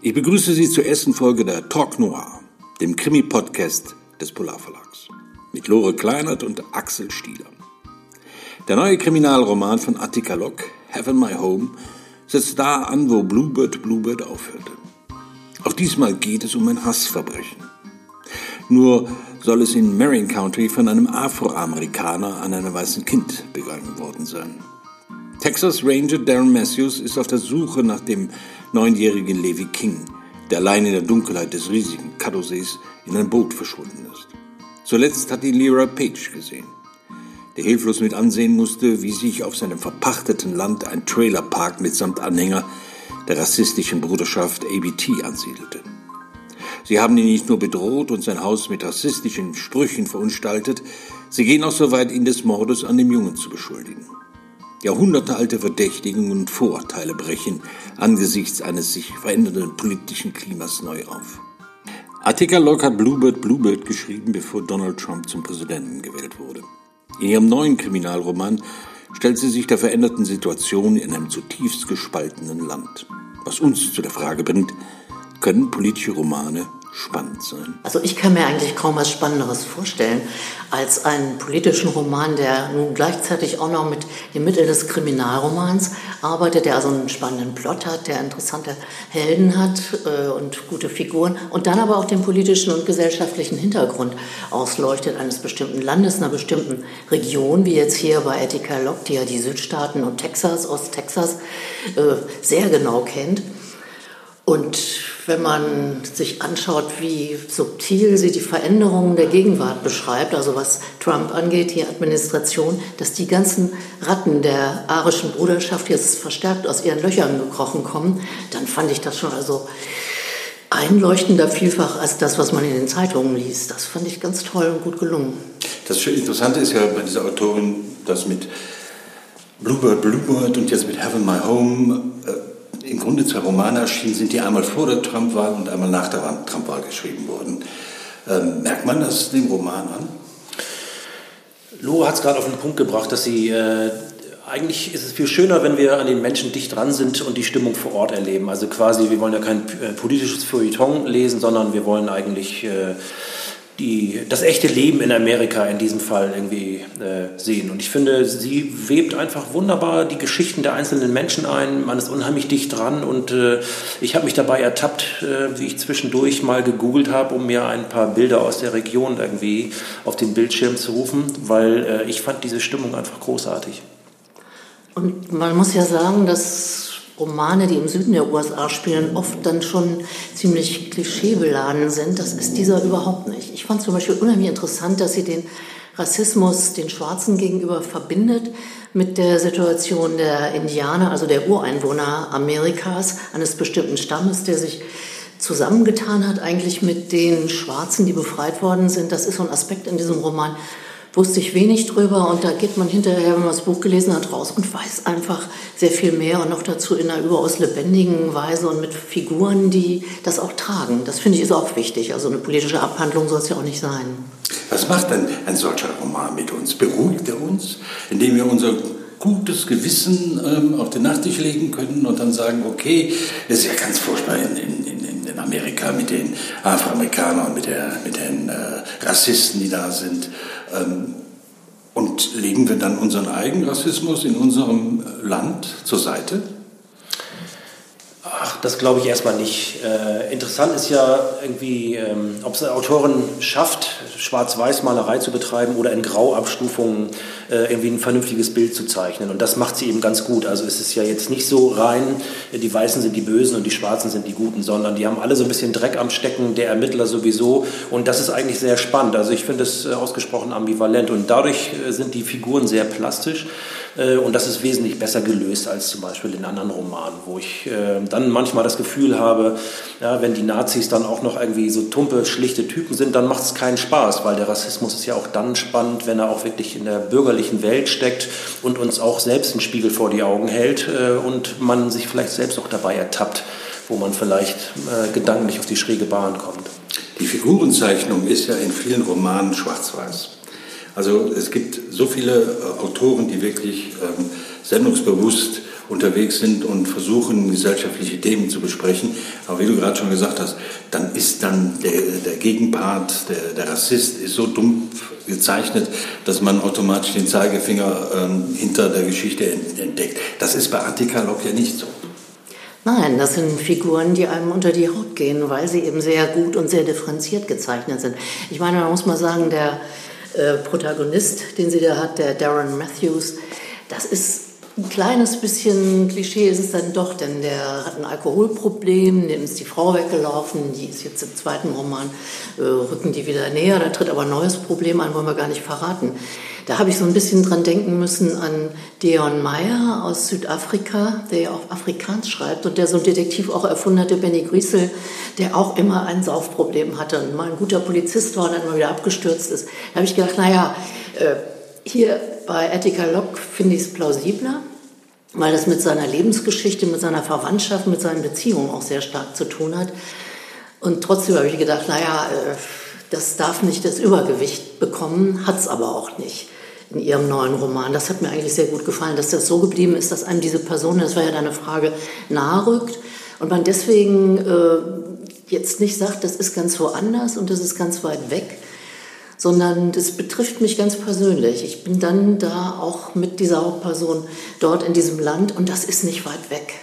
Ich begrüße Sie zur ersten Folge der Talk Noir, dem Krimi-Podcast des Polarverlags, mit Lore Kleinert und Axel Stieler. Der neue Kriminalroman von Attica Locke, Heaven My Home, setzt da an, wo Bluebird Bluebird aufhörte. Auch diesmal geht es um ein Hassverbrechen. Nur soll es in Marion County von einem Afroamerikaner an einem weißen Kind begangen worden sein. Texas Ranger Darren Matthews ist auf der Suche nach dem neunjährigen Levi King, der allein in der Dunkelheit des riesigen Caddo-Sees in einem Boot verschwunden ist. Zuletzt hat ihn Lyra Page gesehen, der hilflos mit ansehen musste, wie sich auf seinem verpachteten Land ein Trailerpark mitsamt Anhänger der rassistischen Bruderschaft ABT ansiedelte. Sie haben ihn nicht nur bedroht und sein Haus mit rassistischen Sprüchen verunstaltet, sie gehen auch so weit, ihn des Mordes an dem Jungen zu beschuldigen. Jahrhundertealte Verdächtigungen und Vorurteile brechen angesichts eines sich verändernden politischen Klimas neu auf. Attica Locke hat Bluebird Bluebird geschrieben, bevor Donald Trump zum Präsidenten gewählt wurde. In ihrem neuen Kriminalroman stellt sie sich der veränderten Situation in einem zutiefst gespaltenen Land. Was uns zu der Frage bringt, können politische Romane spannend sein? Also ich kann mir eigentlich kaum was Spannenderes vorstellen als einen politischen Roman, der nun gleichzeitig auch noch mit dem Mittel des Kriminalromans arbeitet, der also einen spannenden Plot hat, der interessante Helden hat äh, und gute Figuren und dann aber auch den politischen und gesellschaftlichen Hintergrund ausleuchtet eines bestimmten Landes, einer bestimmten Region, wie jetzt hier bei Etika Locke, die ja die Südstaaten und Texas, Osttexas äh, sehr genau kennt. Und wenn man sich anschaut, wie subtil sie die Veränderungen der Gegenwart beschreibt, also was Trump angeht, die Administration, dass die ganzen Ratten der arischen Bruderschaft jetzt verstärkt aus ihren Löchern gekrochen kommen, dann fand ich das schon also einleuchtender vielfach als das, was man in den Zeitungen liest. Das fand ich ganz toll und gut gelungen. Das Interessante ist ja bei dieser Autorin, dass mit Bluebird, Bluebird und jetzt mit Heaven My Home äh, im Grunde zwei Romane erschienen sind, die einmal vor der Trump-Wahl und einmal nach der Trump-Wahl geschrieben wurden. Ähm, merkt man das dem Roman an? Lore hat es gerade auf den Punkt gebracht, dass sie äh, eigentlich ist es viel schöner, wenn wir an den Menschen dicht dran sind und die Stimmung vor Ort erleben. Also quasi, wir wollen ja kein äh, politisches Feuilleton lesen, sondern wir wollen eigentlich äh, die, das echte Leben in Amerika in diesem Fall irgendwie äh, sehen. Und ich finde, sie webt einfach wunderbar die Geschichten der einzelnen Menschen ein. Man ist unheimlich dicht dran und äh, ich habe mich dabei ertappt, äh, wie ich zwischendurch mal gegoogelt habe, um mir ein paar Bilder aus der Region irgendwie auf den Bildschirm zu rufen, weil äh, ich fand diese Stimmung einfach großartig. Und man muss ja sagen, dass Romane, die im Süden der USA spielen, oft dann schon ziemlich klischeebeladen sind. Das ist dieser überhaupt nicht. Ich fand zum Beispiel unheimlich interessant, dass sie den Rassismus den Schwarzen gegenüber verbindet mit der Situation der Indianer, also der Ureinwohner Amerikas, eines bestimmten Stammes, der sich zusammengetan hat eigentlich mit den Schwarzen, die befreit worden sind. Das ist so ein Aspekt in diesem Roman, wusste ich wenig drüber und da geht man hinterher, wenn man das Buch gelesen hat, raus und weiß einfach sehr viel mehr und noch dazu in einer überaus lebendigen Weise und mit Figuren, die das auch tragen. Das finde ich ist auch wichtig. Also eine politische Abhandlung soll es ja auch nicht sein. Was macht denn ein solcher Roman mit uns? Beruhigt er uns, indem wir unser gutes Gewissen ähm, auf den Nachttisch legen können und dann sagen, okay, das ist ja ganz furchtbar in, in, in, Amerika mit den Afroamerikanern, mit, der, mit den äh, Rassisten, die da sind. Ähm, und legen wir dann unseren eigenen Rassismus in unserem Land zur Seite? Ach, das glaube ich erstmal nicht. Äh, interessant ist ja irgendwie, ähm, ob es eine Autorin schafft, Schwarz-Weiß-Malerei zu betreiben oder in Grauabstufungen äh, irgendwie ein vernünftiges Bild zu zeichnen. Und das macht sie eben ganz gut. Also es ist ja jetzt nicht so rein, die Weißen sind die Bösen und die Schwarzen sind die Guten, sondern die haben alle so ein bisschen Dreck am Stecken, der Ermittler sowieso. Und das ist eigentlich sehr spannend. Also ich finde es äh, ausgesprochen ambivalent. Und dadurch äh, sind die Figuren sehr plastisch. Äh, und das ist wesentlich besser gelöst als zum Beispiel in anderen Romanen, wo ich äh, dann manchmal das Gefühl habe, ja, wenn die Nazis dann auch noch irgendwie so tumpe, schlichte Typen sind, dann macht es keinen Spaß, weil der Rassismus ist ja auch dann spannend, wenn er auch wirklich in der bürgerlichen Welt steckt und uns auch selbst einen Spiegel vor die Augen hält äh, und man sich vielleicht selbst auch dabei ertappt, wo man vielleicht äh, gedanklich auf die schräge Bahn kommt. Die Figurenzeichnung ist ja in vielen Romanen schwarz-weiß. Also es gibt so viele äh, Autoren, die wirklich ähm, sendungsbewusst unterwegs sind und versuchen, gesellschaftliche Themen zu besprechen. Aber wie du gerade schon gesagt hast, dann ist dann der, der Gegenpart, der, der Rassist, ist so dumm gezeichnet, dass man automatisch den Zeigefinger ähm, hinter der Geschichte entdeckt. Das ist bei Attica Lok ja nicht so. Nein, das sind Figuren, die einem unter die Haut gehen, weil sie eben sehr gut und sehr differenziert gezeichnet sind. Ich meine, man muss mal sagen, der äh, Protagonist, den sie da hat, der Darren Matthews, das ist ein kleines bisschen Klischee ist es dann doch, denn der hat ein Alkoholproblem, dem ist die Frau weggelaufen, die ist jetzt im zweiten Roman, äh, rücken die wieder näher, da tritt aber ein neues Problem an, wollen wir gar nicht verraten. Da habe ich so ein bisschen dran denken müssen an Deon Meyer aus Südafrika, der ja auf Afrikaans schreibt und der so ein Detektiv auch erfunden hatte, Benny Griesel, der auch immer ein Saufproblem hatte und mal ein guter Polizist war und dann mal wieder abgestürzt ist. Da habe ich gedacht, naja, äh, hier bei Attica Locke finde ich es plausibler, weil das mit seiner Lebensgeschichte, mit seiner Verwandtschaft, mit seinen Beziehungen auch sehr stark zu tun hat. Und trotzdem habe ich gedacht, naja, äh, das darf nicht das Übergewicht bekommen, hat es aber auch nicht in ihrem neuen Roman. Das hat mir eigentlich sehr gut gefallen, dass das so geblieben ist, dass einem diese Person, das war ja deine Frage, nahe rückt und man deswegen äh, jetzt nicht sagt, das ist ganz woanders und das ist ganz weit weg, sondern das betrifft mich ganz persönlich. Ich bin dann da auch mit dieser Hauptperson dort in diesem Land und das ist nicht weit weg.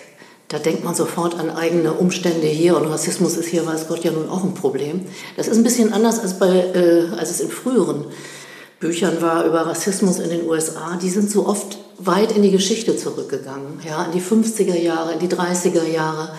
Da denkt man sofort an eigene Umstände hier und Rassismus ist hier, weiß Gott, ja nun auch ein Problem. Das ist ein bisschen anders als, bei, äh, als es in früheren Büchern war über Rassismus in den USA. Die sind so oft weit in die Geschichte zurückgegangen, ja, in die 50er Jahre, in die 30er Jahre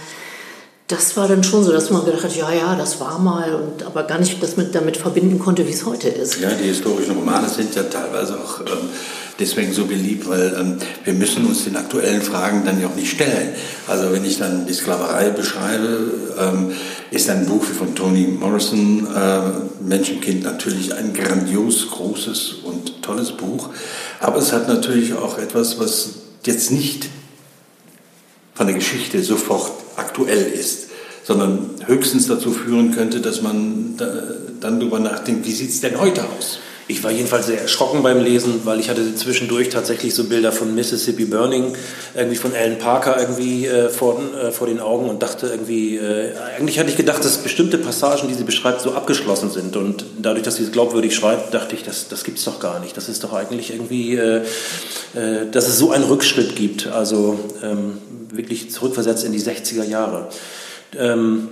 das war dann schon so, dass man gedacht hat, ja, ja, das war mal, und aber gar nicht das mit, damit verbinden konnte, wie es heute ist. Ja, die historischen Romane sind ja teilweise auch ähm, deswegen so beliebt, weil ähm, wir müssen uns den aktuellen Fragen dann ja auch nicht stellen. Also wenn ich dann die Sklaverei beschreibe, ähm, ist ein Buch von Toni Morrison, äh, Menschenkind, natürlich ein grandios großes und tolles Buch. Aber es hat natürlich auch etwas, was jetzt nicht von der Geschichte sofort aktuell ist, sondern höchstens dazu führen könnte, dass man da, dann darüber nachdenkt, wie sieht es denn heute aus? Ich war jedenfalls sehr erschrocken beim Lesen, weil ich hatte zwischendurch tatsächlich so Bilder von Mississippi Burning, irgendwie von Alan Parker irgendwie äh, vor, äh, vor den Augen und dachte irgendwie, äh, eigentlich hatte ich gedacht, dass bestimmte Passagen, die sie beschreibt, so abgeschlossen sind. Und dadurch, dass sie es glaubwürdig schreibt, dachte ich, das, das gibt es doch gar nicht. Das ist doch eigentlich irgendwie, äh, äh, dass es so einen Rückschritt gibt. Also ähm, wirklich zurückversetzt in die 60er Jahre. Ähm,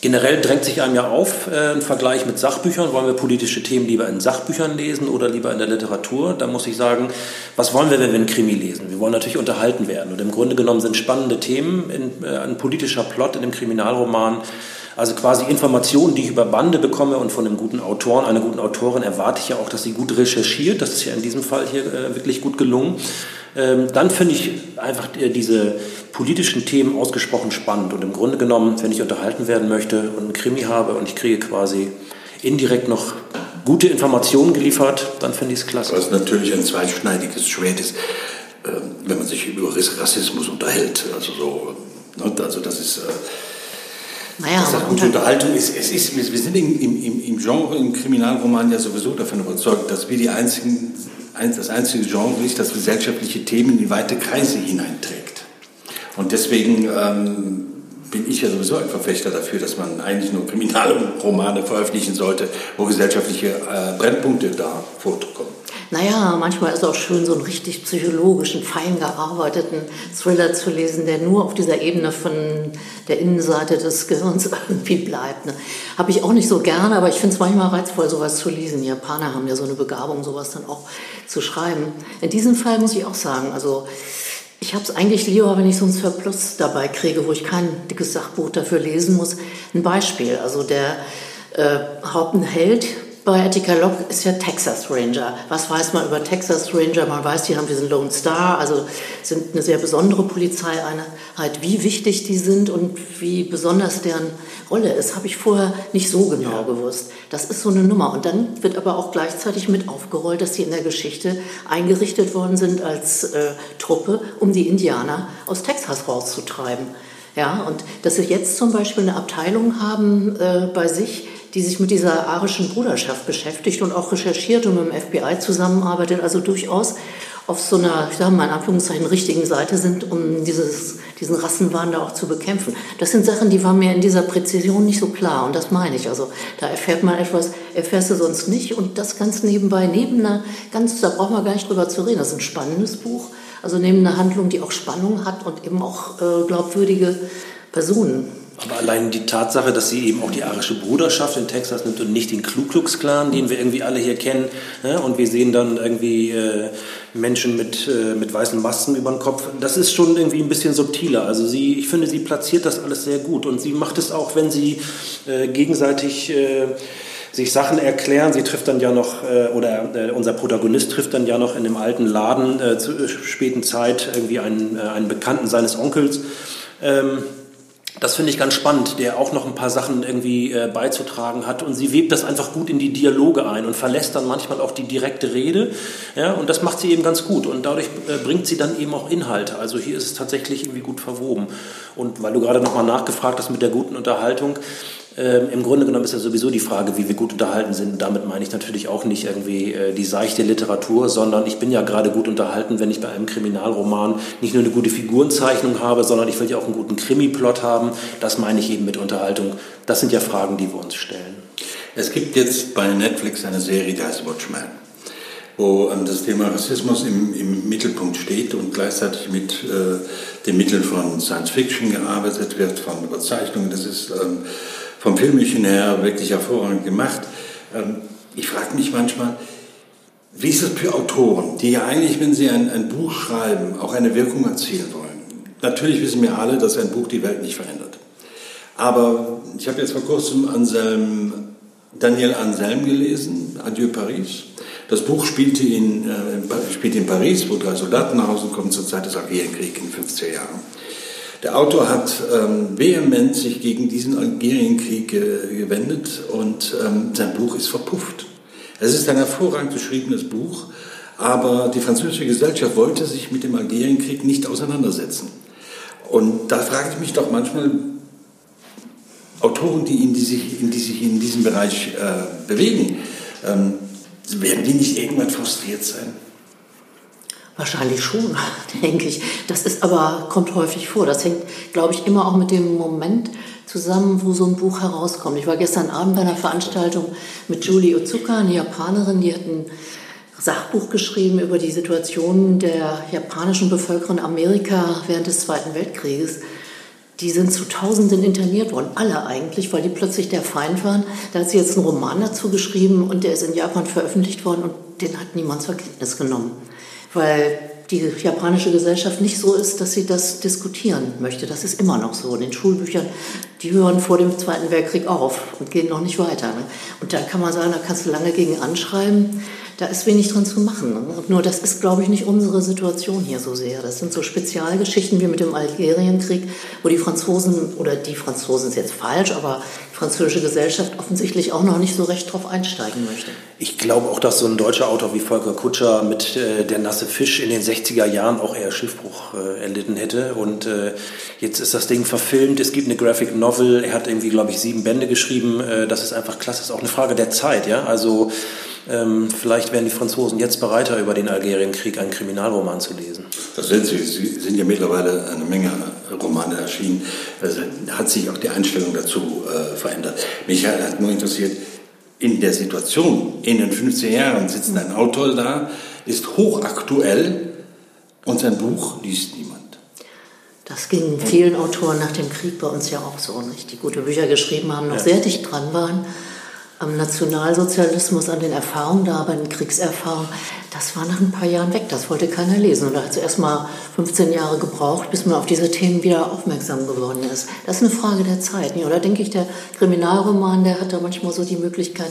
generell drängt sich einem ja auf, äh, ein Vergleich mit Sachbüchern. Wollen wir politische Themen lieber in Sachbüchern lesen oder lieber in der Literatur? Da muss ich sagen, was wollen wir, wenn wir einen Krimi lesen? Wir wollen natürlich unterhalten werden. Und im Grunde genommen sind spannende Themen, in, äh, ein politischer Plot in dem Kriminalroman, also quasi Informationen, die ich über Bande bekomme und von einem guten Autoren, einer guten Autorin erwarte ich ja auch, dass sie gut recherchiert. Das ist ja in diesem Fall hier äh, wirklich gut gelungen. Ähm, dann finde ich einfach äh, diese politischen Themen ausgesprochen spannend. Und im Grunde genommen, wenn ich unterhalten werden möchte und einen Krimi habe und ich kriege quasi indirekt noch gute Informationen geliefert, dann finde ich es klasse. Was natürlich ein zweischneidiges Schwert ist, ähm, wenn man sich über Rassismus unterhält. Also so, ne, also das ist. Naja, das gute Unterhaltung ist, es ist, wir sind im, im, im Genre, im Kriminalroman ja sowieso davon überzeugt, dass wir die einzigen das einzige Genre ist, das gesellschaftliche Themen in weite Kreise hineinträgt. Und deswegen ähm, bin ich ja sowieso ein Verfechter dafür, dass man eigentlich nur Kriminalromane veröffentlichen sollte, wo gesellschaftliche äh, Brennpunkte da vorkommen. Naja, manchmal ist es auch schön, so einen richtig psychologischen, fein gearbeiteten Thriller zu lesen, der nur auf dieser Ebene von der Innenseite des Gehirns irgendwie bleibt. Ne? Habe ich auch nicht so gerne, aber ich finde es manchmal reizvoll, sowas zu lesen. Die Japaner haben ja so eine Begabung, sowas dann auch zu schreiben. In diesem Fall muss ich auch sagen, also ich habe es eigentlich lieber, wenn ich so ein Surplus dabei kriege, wo ich kein dickes Sachbuch dafür lesen muss. Ein Beispiel, also der äh, Hauptenheld bei Attica Locke ist ja Texas Ranger. Was weiß man über Texas Ranger? Man weiß, die haben diesen Lone Star, also sind eine sehr besondere Polizeieinheit. Wie wichtig die sind und wie besonders deren Rolle ist, habe ich vorher nicht so genau ja. gewusst. Das ist so eine Nummer. Und dann wird aber auch gleichzeitig mit aufgerollt, dass sie in der Geschichte eingerichtet worden sind als äh, Truppe, um die Indianer aus Texas rauszutreiben. Ja, und dass sie jetzt zum Beispiel eine Abteilung haben äh, bei sich, die sich mit dieser arischen Bruderschaft beschäftigt und auch recherchiert und mit dem FBI zusammenarbeitet, also durchaus auf so einer, ich sage mal in Anführungszeichen, richtigen Seite sind, um dieses, diesen Rassenwahn da auch zu bekämpfen. Das sind Sachen, die waren mir in dieser Präzision nicht so klar und das meine ich. Also da erfährt man etwas, erfährst du sonst nicht und das ganz nebenbei, neben einer, ganz, da braucht man gar nicht drüber zu reden, das ist ein spannendes Buch. Also neben einer Handlung, die auch Spannung hat und eben auch äh, glaubwürdige Personen aber allein die Tatsache, dass sie eben auch die arische Bruderschaft in Texas nimmt und nicht den Ku Klux Klan, den wir irgendwie alle hier kennen, ne? und wir sehen dann irgendwie äh, Menschen mit, äh, mit weißen Masken über dem Kopf, das ist schon irgendwie ein bisschen subtiler. Also sie, ich finde, sie platziert das alles sehr gut und sie macht es auch, wenn sie äh, gegenseitig äh, sich Sachen erklären. Sie trifft dann ja noch, äh, oder äh, unser Protagonist trifft dann ja noch in dem alten Laden äh, zu späten Zeit irgendwie einen, äh, einen Bekannten seines Onkels. Ähm, das finde ich ganz spannend, der auch noch ein paar Sachen irgendwie äh, beizutragen hat. Und sie webt das einfach gut in die Dialoge ein und verlässt dann manchmal auch die direkte Rede. Ja, und das macht sie eben ganz gut. Und dadurch äh, bringt sie dann eben auch Inhalte. Also hier ist es tatsächlich irgendwie gut verwoben. Und weil du gerade nochmal nachgefragt hast mit der guten Unterhaltung, ähm, Im Grunde genommen ist ja sowieso die Frage, wie wir gut unterhalten sind. Damit meine ich natürlich auch nicht irgendwie äh, die seichte Literatur, sondern ich bin ja gerade gut unterhalten, wenn ich bei einem Kriminalroman nicht nur eine gute Figurenzeichnung habe, sondern ich will ja auch einen guten Krimi-Plot haben. Das meine ich eben mit Unterhaltung. Das sind ja Fragen, die wir uns stellen. Es gibt jetzt bei Netflix eine Serie, die heißt Watchmen, wo ähm, das Thema Rassismus im, im Mittelpunkt steht und gleichzeitig mit äh, den Mitteln von Science Fiction gearbeitet wird, von Überzeichnungen. Das ist ähm, vom Filmischen her wirklich hervorragend gemacht. Ähm, ich frage mich manchmal, wie ist es für Autoren, die ja eigentlich, wenn sie ein, ein, Buch schreiben, auch eine Wirkung erzielen wollen? Natürlich wissen wir alle, dass ein Buch die Welt nicht verändert. Aber ich habe jetzt vor kurzem Anselm, Daniel Anselm gelesen, Adieu Paris. Das Buch spielte in, äh, spielt in Paris, wo drei Soldaten nach Hause kommen zur Zeit des Algerienkrieg in 50er Jahren. Der Autor hat ähm, vehement sich gegen diesen Algerienkrieg äh, gewendet und ähm, sein Buch ist verpufft. Es ist ein hervorragend geschriebenes Buch, aber die französische Gesellschaft wollte sich mit dem Algerienkrieg nicht auseinandersetzen. Und da frage ich mich doch manchmal, Autoren, die, in die, sich, in die sich in diesem Bereich äh, bewegen, ähm, werden die nicht irgendwann frustriert sein? Wahrscheinlich schon, denke ich. Das ist aber, kommt häufig vor. Das hängt, glaube ich, immer auch mit dem Moment zusammen, wo so ein Buch herauskommt. Ich war gestern Abend bei einer Veranstaltung mit Julie Otsuka, eine Japanerin, die hat ein Sachbuch geschrieben über die Situation der japanischen Bevölkerung in Amerika während des Zweiten Weltkrieges. Die sind zu Tausenden interniert worden, alle eigentlich, weil die plötzlich der Feind waren. Da hat sie jetzt einen Roman dazu geschrieben und der ist in Japan veröffentlicht worden und den hat niemand zur Kenntnis genommen weil die japanische Gesellschaft nicht so ist, dass sie das diskutieren möchte. Das ist immer noch so. In den Schulbüchern, die hören vor dem Zweiten Weltkrieg auf und gehen noch nicht weiter. Ne? Und da kann man sagen, da kannst du lange gegen anschreiben da ist wenig dran zu machen. Nur das ist, glaube ich, nicht unsere Situation hier so sehr. Das sind so Spezialgeschichten wie mit dem Algerienkrieg, wo die Franzosen, oder die Franzosen ist jetzt falsch, aber die französische Gesellschaft offensichtlich auch noch nicht so recht drauf einsteigen möchte. Ich glaube auch, dass so ein deutscher Autor wie Volker Kutscher mit äh, Der nasse Fisch in den 60er Jahren auch eher Schiffbruch äh, erlitten hätte. Und äh, jetzt ist das Ding verfilmt, es gibt eine Graphic Novel, er hat irgendwie, glaube ich, sieben Bände geschrieben. Äh, das ist einfach klasse, das ist auch eine Frage der Zeit. Ja? Also ähm, vielleicht wären die Franzosen jetzt bereiter, über den Algerienkrieg einen Kriminalroman zu lesen. Das sind sie. Sie sind ja mittlerweile eine Menge Romane erschienen. Also hat sich auch die Einstellung dazu äh, verändert. Mich hat nur interessiert, in der Situation, in den 15 Jahren sitzt ein Autor da, ist hochaktuell und sein Buch liest niemand. Das ging vielen Autoren nach dem Krieg bei uns ja auch so, nicht? die gute Bücher geschrieben haben, noch ja. sehr dicht dran waren am Nationalsozialismus, an den Erfahrungen da, bei den Kriegserfahrungen, das war nach ein paar Jahren weg. Das wollte keiner lesen. Und da hat es erst mal 15 Jahre gebraucht, bis man auf diese Themen wieder aufmerksam geworden ist. Das ist eine Frage der Zeit. Oder denke ich, der Kriminalroman, der hat da manchmal so die Möglichkeit,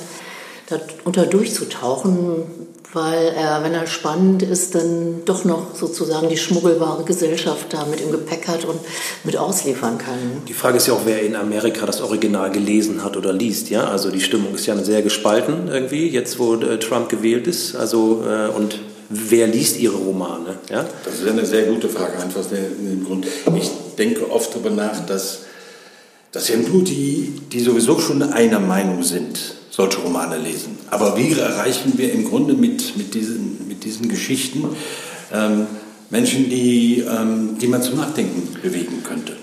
darunter durchzutauchen, weil er, wenn er spannend ist, dann doch noch sozusagen die schmuggelbare Gesellschaft da mit im Gepäck hat und mit ausliefern kann. Die Frage ist ja auch, wer in Amerika das Original gelesen hat oder liest. Ja, also die Stimmung ist ja sehr gespalten irgendwie jetzt, wo äh, Trump gewählt ist. Also äh, und wer liest ihre Romane? Ja? Das ist eine sehr gute Frage, einfach aus dem Grund. Ich denke oft darüber nach, dass dass ja nur die, die sowieso schon einer Meinung sind, solche Romane lesen. Aber wie erreichen wir im Grunde mit, mit, diesen, mit diesen Geschichten ähm, Menschen, die, ähm, die man zum Nachdenken bewegen könnte.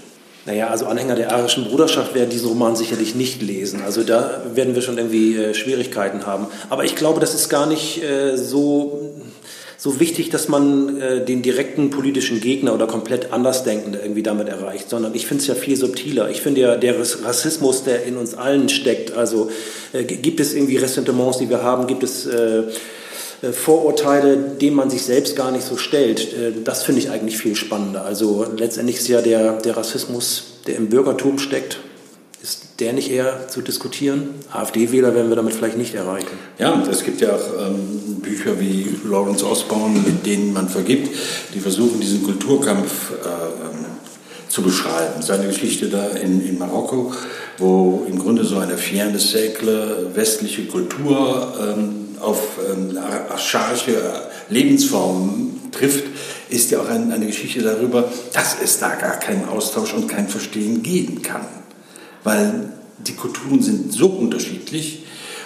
Naja, also Anhänger der arischen Bruderschaft werden diesen Roman sicherlich nicht lesen. Also da werden wir schon irgendwie äh, Schwierigkeiten haben. Aber ich glaube, das ist gar nicht äh, so, so wichtig, dass man äh, den direkten politischen Gegner oder komplett Andersdenkende irgendwie damit erreicht, sondern ich finde es ja viel subtiler. Ich finde ja, der Rassismus, der in uns allen steckt, also äh, gibt es irgendwie Ressentiments, die wir haben, gibt es äh, äh, Vorurteile, denen man sich selbst gar nicht so stellt, äh, das finde ich eigentlich viel spannender. Also letztendlich ist ja der, der Rassismus, der im Bürgertum steckt, der nicht eher zu diskutieren? AfD-Wähler werden wir damit vielleicht nicht erreichen. Ja, es gibt ja auch ähm, Bücher wie Lawrence Osborne, mit denen man vergibt, die versuchen, diesen Kulturkampf äh, ähm, zu beschreiben. Seine Geschichte da in, in Marokko, wo im Grunde so eine Fierne Siècle westliche Kultur ähm, auf ähm, archaische Lebensformen trifft, ist ja auch ein, eine Geschichte darüber, dass es da gar keinen Austausch und kein Verstehen geben kann. Weil die Kulturen sind so unterschiedlich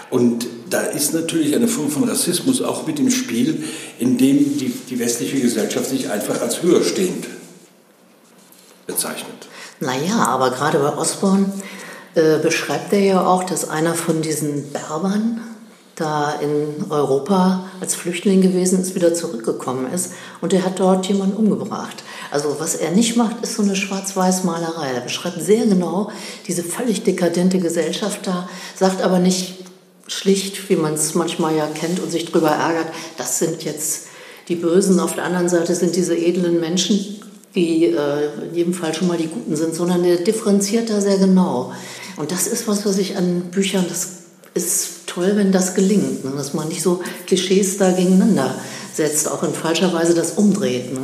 und da ist natürlich eine Form von Rassismus auch mit im Spiel, in dem die, die westliche Gesellschaft sich einfach als höherstehend bezeichnet. Naja, aber gerade bei Osborne äh, beschreibt er ja auch, dass einer von diesen Berbern, da in Europa als Flüchtling gewesen ist, wieder zurückgekommen ist und er hat dort jemanden umgebracht. Also was er nicht macht, ist so eine Schwarz-Weiß-Malerei. Er beschreibt sehr genau diese völlig dekadente Gesellschaft da, sagt aber nicht schlicht, wie man es manchmal ja kennt und sich darüber ärgert, das sind jetzt die Bösen, auf der anderen Seite sind diese edlen Menschen, die äh, in jedem Fall schon mal die Guten sind, sondern er differenziert da sehr genau. Und das ist was, was ich an Büchern, das ist toll, wenn das gelingt, ne? dass man nicht so Klischees da gegeneinander setzt, auch in falscher Weise das umdreht. Ne?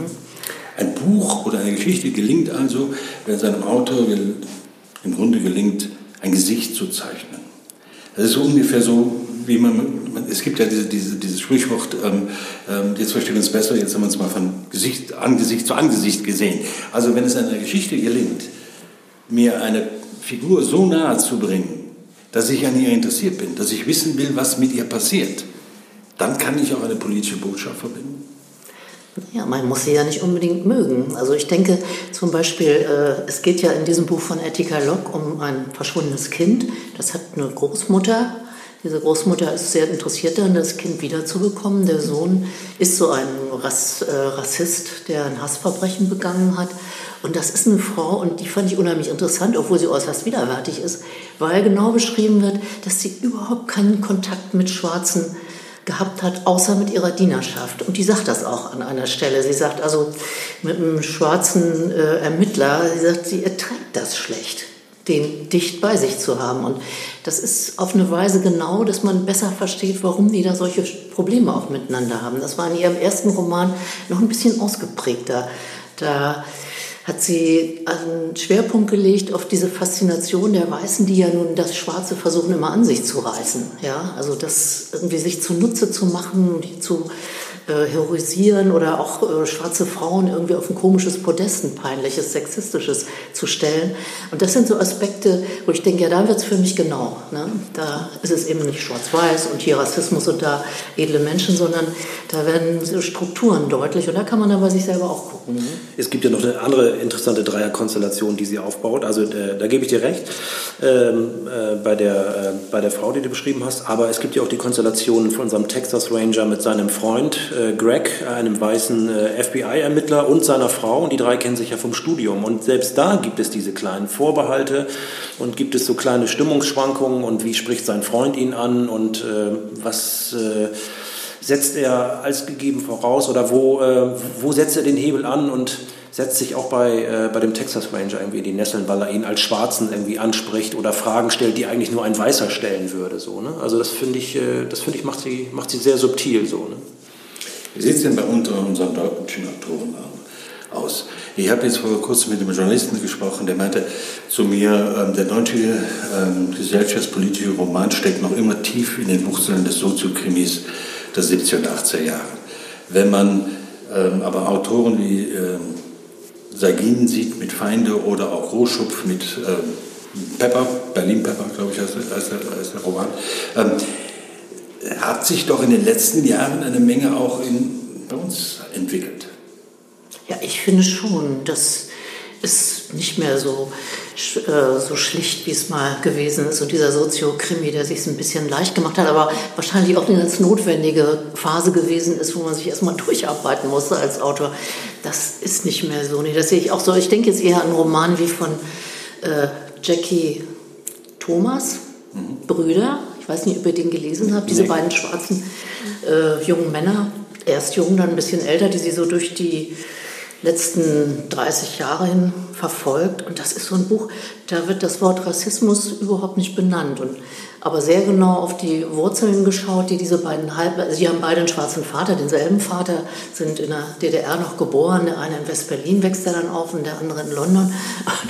Ein Buch oder eine Geschichte gelingt also, wenn seinem Autor im Grunde gelingt, ein Gesicht zu zeichnen. Das ist ungefähr so, wie man, man es gibt ja diese, diese, dieses Sprichwort, ähm, ähm, jetzt verstehen wir uns besser, jetzt haben wir uns mal von Gesicht, Angesicht zu Angesicht gesehen. Also wenn es einer Geschichte gelingt, mir eine Figur so nahe zu bringen, dass ich an ihr interessiert bin, dass ich wissen will, was mit ihr passiert, dann kann ich auch eine politische Botschaft verbinden. Ja, man muss sie ja nicht unbedingt mögen. Also ich denke zum Beispiel, äh, es geht ja in diesem Buch von Etika Locke um ein verschwundenes Kind. Das hat eine Großmutter. Diese Großmutter ist sehr interessiert daran, das Kind wiederzubekommen. Der Sohn ist so ein Rass, äh, Rassist, der ein Hassverbrechen begangen hat. Und das ist eine Frau, und die fand ich unheimlich interessant, obwohl sie äußerst widerwärtig ist, weil genau beschrieben wird, dass sie überhaupt keinen Kontakt mit Schwarzen gehabt hat, außer mit ihrer Dienerschaft. Und die sagt das auch an einer Stelle. Sie sagt also mit einem schwarzen äh, Ermittler, sie sagt, sie erträgt das schlecht, den dicht bei sich zu haben. Und das ist auf eine Weise genau, dass man besser versteht, warum die da solche Probleme auch miteinander haben. Das war in ihrem ersten Roman noch ein bisschen ausgeprägter. Da hat sie einen Schwerpunkt gelegt auf diese Faszination der Weißen, die ja nun das Schwarze versuchen immer an sich zu reißen. Ja, also das irgendwie sich zunutze zu machen, die zu äh, heroisieren oder auch äh, schwarze Frauen irgendwie auf ein komisches Podest, ein peinliches, sexistisches zu stellen. Und das sind so Aspekte, wo ich denke, ja, da wird es für mich genau. Ne? Da ist es eben nicht schwarz-weiß und hier Rassismus und da edle Menschen, sondern da werden Strukturen deutlich und da kann man dann bei sich selber auch gucken. Ne? Es gibt ja noch eine andere interessante Dreierkonstellation, die sie aufbaut. Also äh, da gebe ich dir recht ähm, äh, bei, der, äh, bei der Frau, die du beschrieben hast. Aber es gibt ja auch die Konstellation von unserem Texas Ranger mit seinem Freund äh, Greg, einem weißen äh, FBI-Ermittler und seiner Frau. Und die drei kennen sich ja vom Studium. Und selbst da gibt es diese kleinen Vorbehalte und gibt es so kleine Stimmungsschwankungen und wie spricht sein Freund ihn an und äh, was äh, setzt er als gegeben voraus oder wo, äh, wo setzt er den Hebel an und setzt sich auch bei, äh, bei dem Texas Ranger irgendwie in die Nesseln, weil er ihn als Schwarzen irgendwie anspricht oder Fragen stellt, die eigentlich nur ein Weißer stellen würde. So, ne? Also das finde ich, äh, das ich macht sie, macht sie sehr subtil so. Ne? Wie sieht es denn bei unseren deutschen Autoren aus? Ich habe jetzt vor kurzem mit einem Journalisten gesprochen, der meinte zu mir, ähm, der deutsche ähm, gesellschaftspolitische Roman steckt noch immer tief in den Wurzeln des Soziokrimis der 70er und 80er Jahre. Wenn man ähm, aber Autoren wie Sagin sieht mit Feinde oder auch Rohschupf mit Pepper, Berlin Pepper, glaube ich, heißt, heißt, heißt der Roman, hat sich doch in den letzten Jahren eine Menge auch in, bei uns entwickelt. Ja, ich finde schon, das ist nicht mehr so, äh, so schlicht, wie es mal gewesen ist. Und dieser Soziokrimi, der sich ein bisschen leicht gemacht hat, aber wahrscheinlich auch eine ganz notwendige Phase gewesen ist, wo man sich erstmal durcharbeiten musste als Autor. Das ist nicht mehr so. Nee, das sehe ich auch so. Ich denke jetzt eher an Roman wie von äh, Jackie Thomas, mhm. Brüder. Ich weiß nicht, ob ihr den gelesen habt, diese nee. beiden schwarzen äh, jungen Männer, erst jung, dann ein bisschen älter, die sie so durch die letzten 30 Jahre hin verfolgt. Und das ist so ein Buch, da wird das Wort Rassismus überhaupt nicht benannt. Und, aber sehr genau auf die Wurzeln geschaut, die diese beiden halb, also die haben beide einen schwarzen Vater, denselben Vater, sind in der DDR noch geboren. Der eine in West-Berlin wächst er dann auf und der andere in London.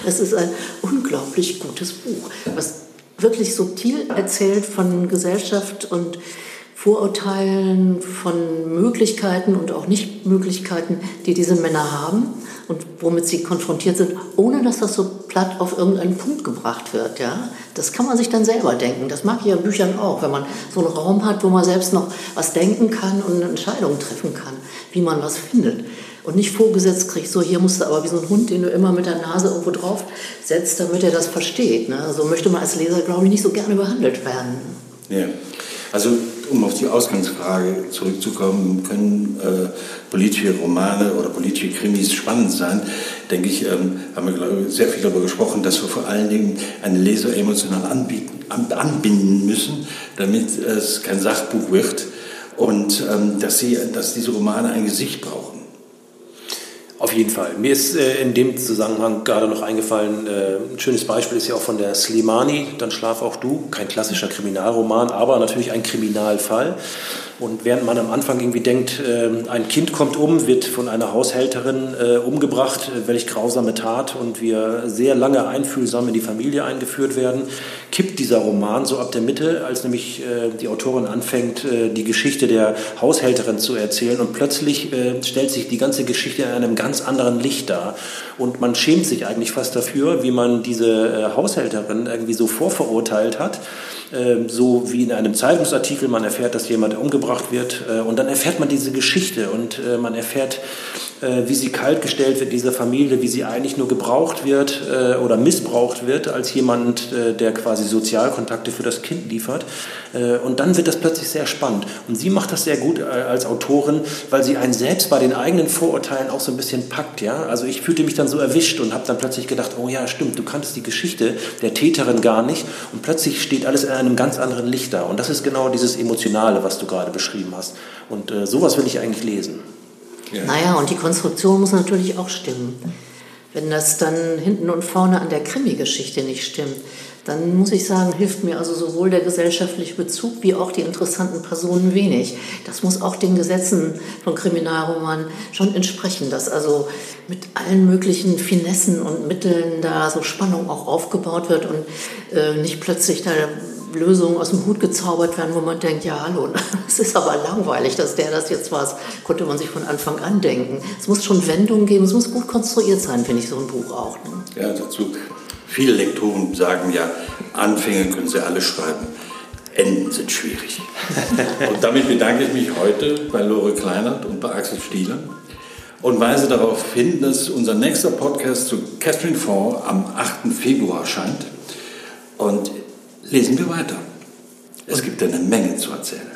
Das ist ein unglaublich gutes Buch, was wirklich subtil erzählt von Gesellschaft und Vorurteilen, von Möglichkeiten und auch Nichtmöglichkeiten, die diese Männer haben und womit sie konfrontiert sind, ohne dass das so platt auf irgendeinen Punkt gebracht wird. Ja? Das kann man sich dann selber denken. Das mag ich ja in Büchern auch, wenn man so einen Raum hat, wo man selbst noch was denken kann und eine Entscheidung treffen kann, wie man was findet. Und nicht vorgesetzt kriegt, so hier musst du aber wie so ein Hund, den du immer mit der Nase irgendwo drauf setzt, damit er das versteht. Ne? So möchte man als Leser, glaube ich, nicht so gerne behandelt werden. Ja. Also um auf die Ausgangsfrage zurückzukommen, können äh, politische Romane oder politische Krimis spannend sein, denke ich, ähm, haben wir glaube ich, sehr viel darüber gesprochen, dass wir vor allen Dingen einen Leser emotional anbieten, anbinden müssen, damit es kein Sachbuch wird und ähm, dass, sie, dass diese Romane ein Gesicht brauchen. Auf jeden Fall. Mir ist äh, in dem Zusammenhang gerade noch eingefallen, äh, ein schönes Beispiel ist ja auch von der Slimani, Dann schlaf auch du, kein klassischer Kriminalroman, aber natürlich ein Kriminalfall. Und während man am Anfang irgendwie denkt, äh, ein Kind kommt um, wird von einer Haushälterin äh, umgebracht, äh, welch grausame Tat, und wir sehr lange einfühlsam in die Familie eingeführt werden, kippt dieser Roman so ab der Mitte, als nämlich äh, die Autorin anfängt, die Geschichte der Haushälterin zu erzählen. Und plötzlich stellt sich die ganze Geschichte in einem ganz anderen Licht dar. Und man schämt sich eigentlich fast dafür, wie man diese Haushälterin irgendwie so vorverurteilt hat. Ähm, so wie in einem Zeitungsartikel, man erfährt, dass jemand umgebracht wird äh, und dann erfährt man diese Geschichte und äh, man erfährt, äh, wie sie kaltgestellt wird, diese Familie, wie sie eigentlich nur gebraucht wird oder missbraucht wird als jemand, der quasi Sozialkontakte für das Kind liefert. Und dann wird das plötzlich sehr spannend. Und sie macht das sehr gut als Autorin, weil sie einen selbst bei den eigenen Vorurteilen auch so ein bisschen packt. Ja? Also ich fühlte mich dann so erwischt und habe dann plötzlich gedacht, oh ja, stimmt, du kanntest die Geschichte der Täterin gar nicht. Und plötzlich steht alles in einem ganz anderen Licht da. Und das ist genau dieses Emotionale, was du gerade beschrieben hast. Und äh, sowas will ich eigentlich lesen. Ja. Naja, und die Konstruktion muss natürlich auch stimmen. Wenn das dann hinten und vorne an der Krimi-Geschichte nicht stimmt, dann muss ich sagen, hilft mir also sowohl der gesellschaftliche Bezug wie auch die interessanten Personen wenig. Das muss auch den Gesetzen von Kriminalromanen schon entsprechen, dass also mit allen möglichen Finessen und Mitteln da so Spannung auch aufgebaut wird und äh, nicht plötzlich da Lösungen aus dem Hut gezaubert werden, wo man denkt, ja hallo, es ist aber langweilig, dass der das jetzt war. konnte man sich von Anfang an denken. Es muss schon Wendungen geben, es muss gut konstruiert sein, finde ich, so ein Buch auch. Ne? Ja, dazu. Viele Lektoren sagen ja, Anfänge können sie alle schreiben. Enden sind schwierig. und damit bedanke ich mich heute bei Lore Kleinert und bei Axel Stieler und weise darauf hin, dass unser nächster Podcast zu Catherine Ford am 8. Februar erscheint. Und lesen wir weiter. Es gibt eine Menge zu erzählen.